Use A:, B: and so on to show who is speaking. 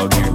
A: doggy